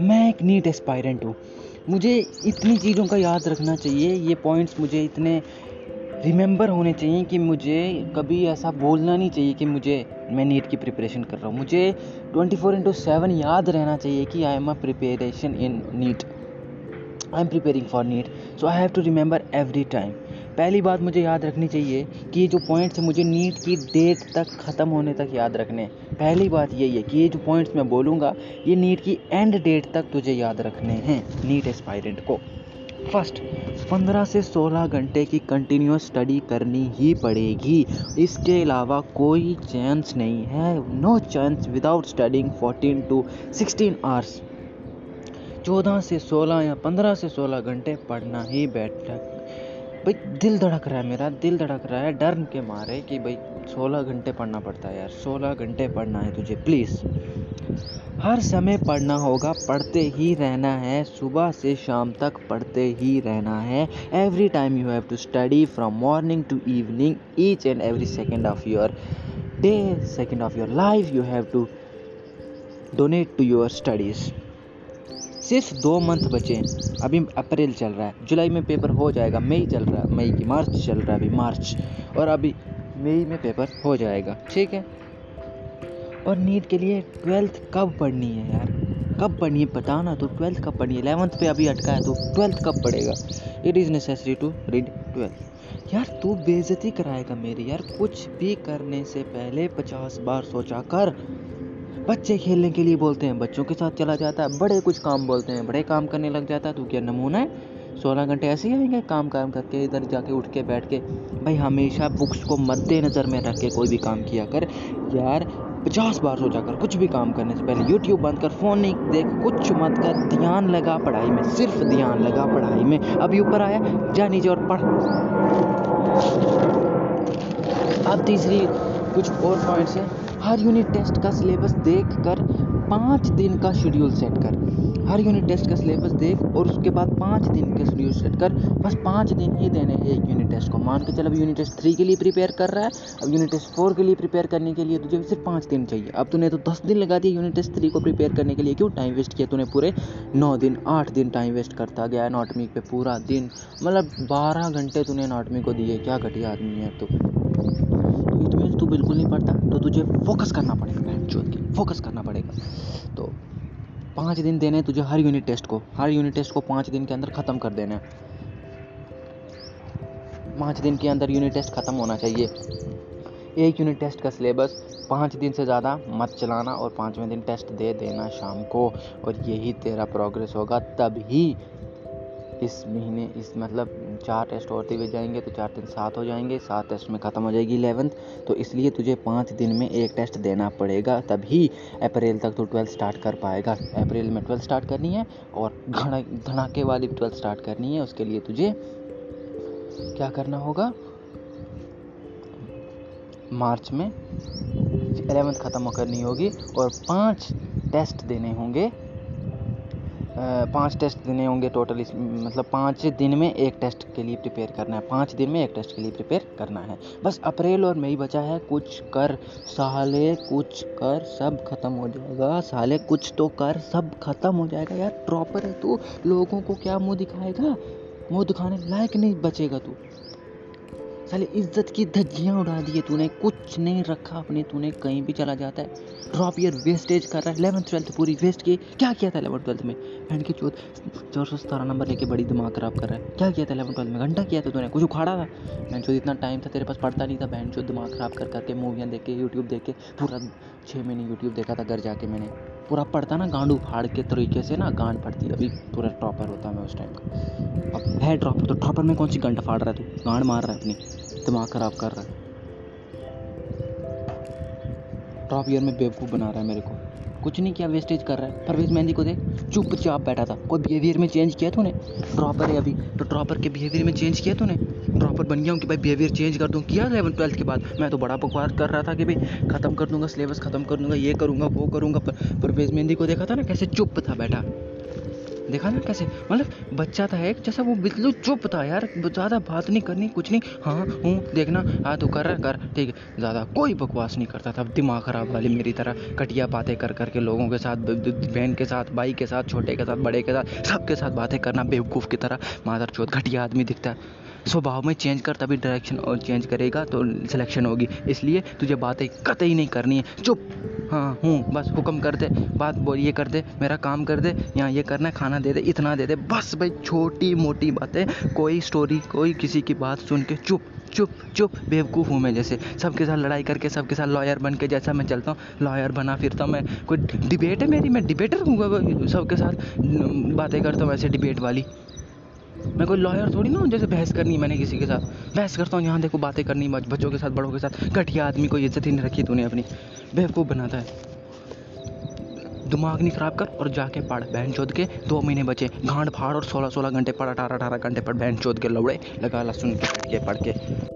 मैं एक NEET aspirant हूँ। मुझे इतनी चीज़ों का याद रखना चाहिए। ये पॉइंट्स मुझे इतने रिमेंबर होने चाहिए कि मुझे कभी ऐसा बोलना नहीं चाहिए कि मुझे, मैं नीट की प्रिपरेशन कर रहा हूँ। मुझे ट्वेंटी फोर इंटू सेवन याद रहना चाहिए कि I am a preparation in NEET I am preparing for NEET so I have to remember every time पहली बात मुझे याद रखनी चाहिए कि ये जो पॉइंट्स हैं, मुझे नीट की डेट तक ख़त्म होने तक याद रखने पहली बात यही है कि ये जो पॉइंट्स मैं बोलूँगा, ये नीट की एंड डेट तक तुझे याद रखने हैं, नीट एस्पायरेंट को। फ़र्स्ट पंद्रह से सोलह घंटे की कंटिन्यूस स्टडी करनी ही पड़ेगी। इसके अलावा कोई चांस नहीं है। No chance without studying fourteen to sixteen hours चौदह से सोलह या पंद्रह से सोलह घंटे पढ़ना ही बेटर भाई, दिल धड़क रहा है मेरा, दिल धड़क रहा है, डर के मारे कि भाई, सोलह घंटे पढ़ना पड़ता है यार, सोलह घंटे पढ़ना है तुझे प्लीज़ हर समय पढ़ना होगा, पढ़ते ही रहना है, सुबह से शाम तक पढ़ते ही रहना है। Every time you have to study from morning to evening each and every second of your day second of your life you have to donate to your studies सिर्फ़ दो मंथ बचे हैं। अभी अप्रैल चल रहा है, जुलाई में पेपर हो जाएगा, मई चल रहा है, मई की मार्च चल रहा है अभी, मार्च। और अभी मई में पेपर हो जाएगा, ठीक है? और नीट के लिए ट्वेल्थ कब पढ़नी है यार? कब पढ़नी है? बता ना तो ट्वेल्थ कब पढ़नी है? इलेवंथ पे अभी अटका है तो ट्वेल्थ कब पढ़ेगा? It is necessary to read twelfth यार, तू बेइज्जती कराएगा मेरी, यार। कुछ भी करने से पहले पचास बार सोचा कर। बच्चे खेलने के लिए बोलते हैं, बच्चों के साथ चला जाता है, बड़े कुछ काम बोलते हैं, बड़े काम करने लग जाता है तो क्या नमूना है? सोलह घंटे ऐसे ही आएँगे, काम काम करके इधर जाके उठ के बैठ के, भाई हमेशा बुक्स को मद्देनज़र में रख के कोई भी काम किया कर, यार पचास बार सोचा कर, कुछ भी काम करने से पहले यूट्यूब बंद कर फ़ोन नहीं देख, कुछ मत कर, ध्यान लगा पढ़ाई में, सिर्फ़ ध्यान लगा पढ़ाई में। अभी ऊपर आया, जा नीचे और पढ़। अब तीसरी कुछ और पॉइंट्स हैं। हर यूनिट टेस्ट का सिलेबस देख कर पाँच दिन का शेड्यूल सेट कर। हर यूनिट टेस्ट का सिलेबस देख और उसके बाद पाँच दिन का शेड्यूल सेट कर। बस पाँच दिन ही देने हैं एक यूनिट टेस्ट को। मान के चल अब यूनिट टेस्ट थ्री के लिए प्रिपेयर कर रहा है, अब यूनिट टेस्ट फोर के लिए प्रिपेयर करने के लिए तुझे सिर्फ़ पाँच दिन चाहिए। अब तूने तो दस दिन लगा दिया यूनिट टेस्ट थ्री को प्रिपेयर करने के लिए। क्यों? टाइम वेस्ट किया तूने पूरे नौ दिन, आठ दिन टाइम वेस्ट करता गया एनाटमी पे पूरा दिन। मतलब बारह घंटे तूने एनाटमी को दिए। क्या घटिया आदमी है तो। इट मीन्स तू बिल्कुल नहीं पढ़ता तो तुझे फोकस करना पड़ेगा बहन चोत के फोकस करना पड़ेगा। तो पाँच दिन देने तुझे हर यूनिट टेस्ट को, हर यूनिट टेस्ट को पाँच दिन के अंदर ख़त्म कर देना है। पाँच दिन के अंदर यूनिट टेस्ट ख़त्म होना चाहिए। एक यूनिट टेस्ट का सिलेबस पाँच दिन से ज़्यादा मत चलाना और पाँचवें दिन टेस्ट दे देना शाम को, और यही तेरा प्रोग्रेस होगा ही इस महीने, इस मतलब चार टेस्ट होते हुए जाएँगे तो चार दिन सात हो जाएँगे, सात टेस्ट में ख़त्म हो जाएगी इलेवंथ। तो इसलिए तुझे पाँच दिन में एक टेस्ट देना पड़ेगा, तभी अप्रैल तक तो ट्वेल्थ स्टार्ट कर पाएगा। अप्रैल में ट्वेल्थ स्टार्ट करनी है और धड़ाके वाली ट्वेल्थ स्टार्ट करनी है। उसके लिए तुझे क्या करना होगा? मार्च में एलेवेंथ ख़त्म करनी होगी और पाँच टेस्ट देने होंगे। पाँच टेस्ट देने होंगे टोटल इस मतलब पाँच दिन में एक टेस्ट के लिए प्रिपेयर करना है। पाँच दिन में एक टेस्ट के लिए प्रिपेयर करना है। बस अप्रैल और मई बचा है। कुछ कर, साले कुछ कर, सब खत्म हो जाएगा। साले कुछ तो कर, सब खत्म हो जाएगा। यार प्रॉपर है तू। लोगों को क्या मुँह दिखाएगा? मुँह दिखाने लायक नहीं बचेगा तू। साले इज़्ज़त की धज्जियाँ उड़ा दी है तूने। कुछ नहीं रखा अपने तूने, कहीं भी चला जाता है। ड्रॉप ईयर वेस्टेज कर रहा है। इलेवंथ ट्वेल्थ पूरी वेस्ट की। क्या किया था इलेवन ट्वेल्थ में? बहन की चौथ चार सौ सतारह नंबर लेके बड़ी दिमाग खराब कर रहा है। क्या किया था इलेवन ट्वेल्थ में? घंटा किया था तूने। कुछ उखाड़ा था? बहन चौथ इतना टाइम था तेरे पास पढ़ता नहीं था। बहन चौथ दिमाग खराब कर, करके मूवियाँ देख के यूट्यूब देख के, पूरा छः महीने यूट्यूब देखा था, घर जाके मैंने। पूरा पड़ता ना गांड उफाड़ के तरीके से ना गांड पड़ती अभी पूरा टॉपर होता मैं उस टाइम का। अब है ड्रॉपर तो ड्रॉपर में कौन सी गंड फाड़ रहा है तू? गांड मार रहा है अपनी। दिमाग ख़राब कर रहा है। टॉप ईयर में बेवकूफ़ बना रहा है मेरे को। कुछ नहीं किया वेस्टेज कर रहा है। परवेज मेहंदी को देख, चुपचाप बैठा था। कोई बिहेवियर में चेंज किया तूने? ड्रॉपर है अभी। तो ड्रॉपर के बिहेवियर में चेंज किया तूने? ड्रॉपर बन गया हूँ कि भाई बिहेवियर चेंज कर दूँ। किया इलेवन ट्वेल्थ के बाद? मैं तो बड़ा बकवास कर रहा था कि भाई ख़त्म कर दूँगा सिलेबस ख़त्म कर दूँगा, ये करूँगा, वो करूँगा। पर परवेज मेहंदी को देखा था ना, कैसे चुप था, बैठा। देखा ना कैसे? मतलब बच्चा था एक, जैसा वो बिल्कुल चुप था यार। ज़्यादा बात नहीं करनी, कुछ नहीं। हाँ हूँ, देखना। हाँ तो कर रहा कर। ठीक है। ज़्यादा कोई बकवास नहीं करता था। दिमाग ख़राब वाली मेरी तरह। कटिया बातें कर करके लोगों के साथ बहन के साथ, भाई के साथ, छोटे के साथ, बड़े के साथ सबके साथ बातें करना बेवकूफ़ की तरह। माधर चौथ घटिया आदमी दिखता है। स्वभाव में चेंज कर, तभी डायरेक्शन और चेंज करेगा तो सिलेक्शन होगी। इसलिए तुझे बातें कतई नहीं करनी है। चुप। हाँ हूँ। बस हुक्म कर दे, बात बोल, ये कर दे, मेरा काम कर दे, यहाँ ये करना है, खाना दे दे, इतना दे दे, बस भाई, छोटी मोटी बातें, कोई स्टोरी कोई किसी की बात सुन के चुप चुप चुप, बेवकूफ़ हूँ मैं जैसे, सबके साथ लड़ाई करके, सबके साथ लॉयर बन के जैसा मैं चलता हूँ लॉयर बना फिरता हूँ मैं, कोई डिबेट है मेरी, मैं डिबेटर हूँ, सबके साथ बातें करता हूँ ऐसे डिबेट वाली। मैं कोई लॉयर थोड़ी ना हूँ जैसे बहस करनी मैंने किसी के साथ? बहस करता हूँ, यहाँ देखो बातें करनी बच्चों के साथ, बड़ों के साथ। घटिया आदमी को इज़्ज़त ही नहीं रखी तूने अपनी। बेवकूफ़ बनाता है। दिमाग नहीं ख़राब कर और जाके पढ़, बहन चोद के। दो महीने बचे। घाट फाड़ और सोलह सोलह घंटे पढ़, अठारह अठारह घंटे पढ़, बहन चोद के लौड़े। लगा लहसुन के, पढ़ के।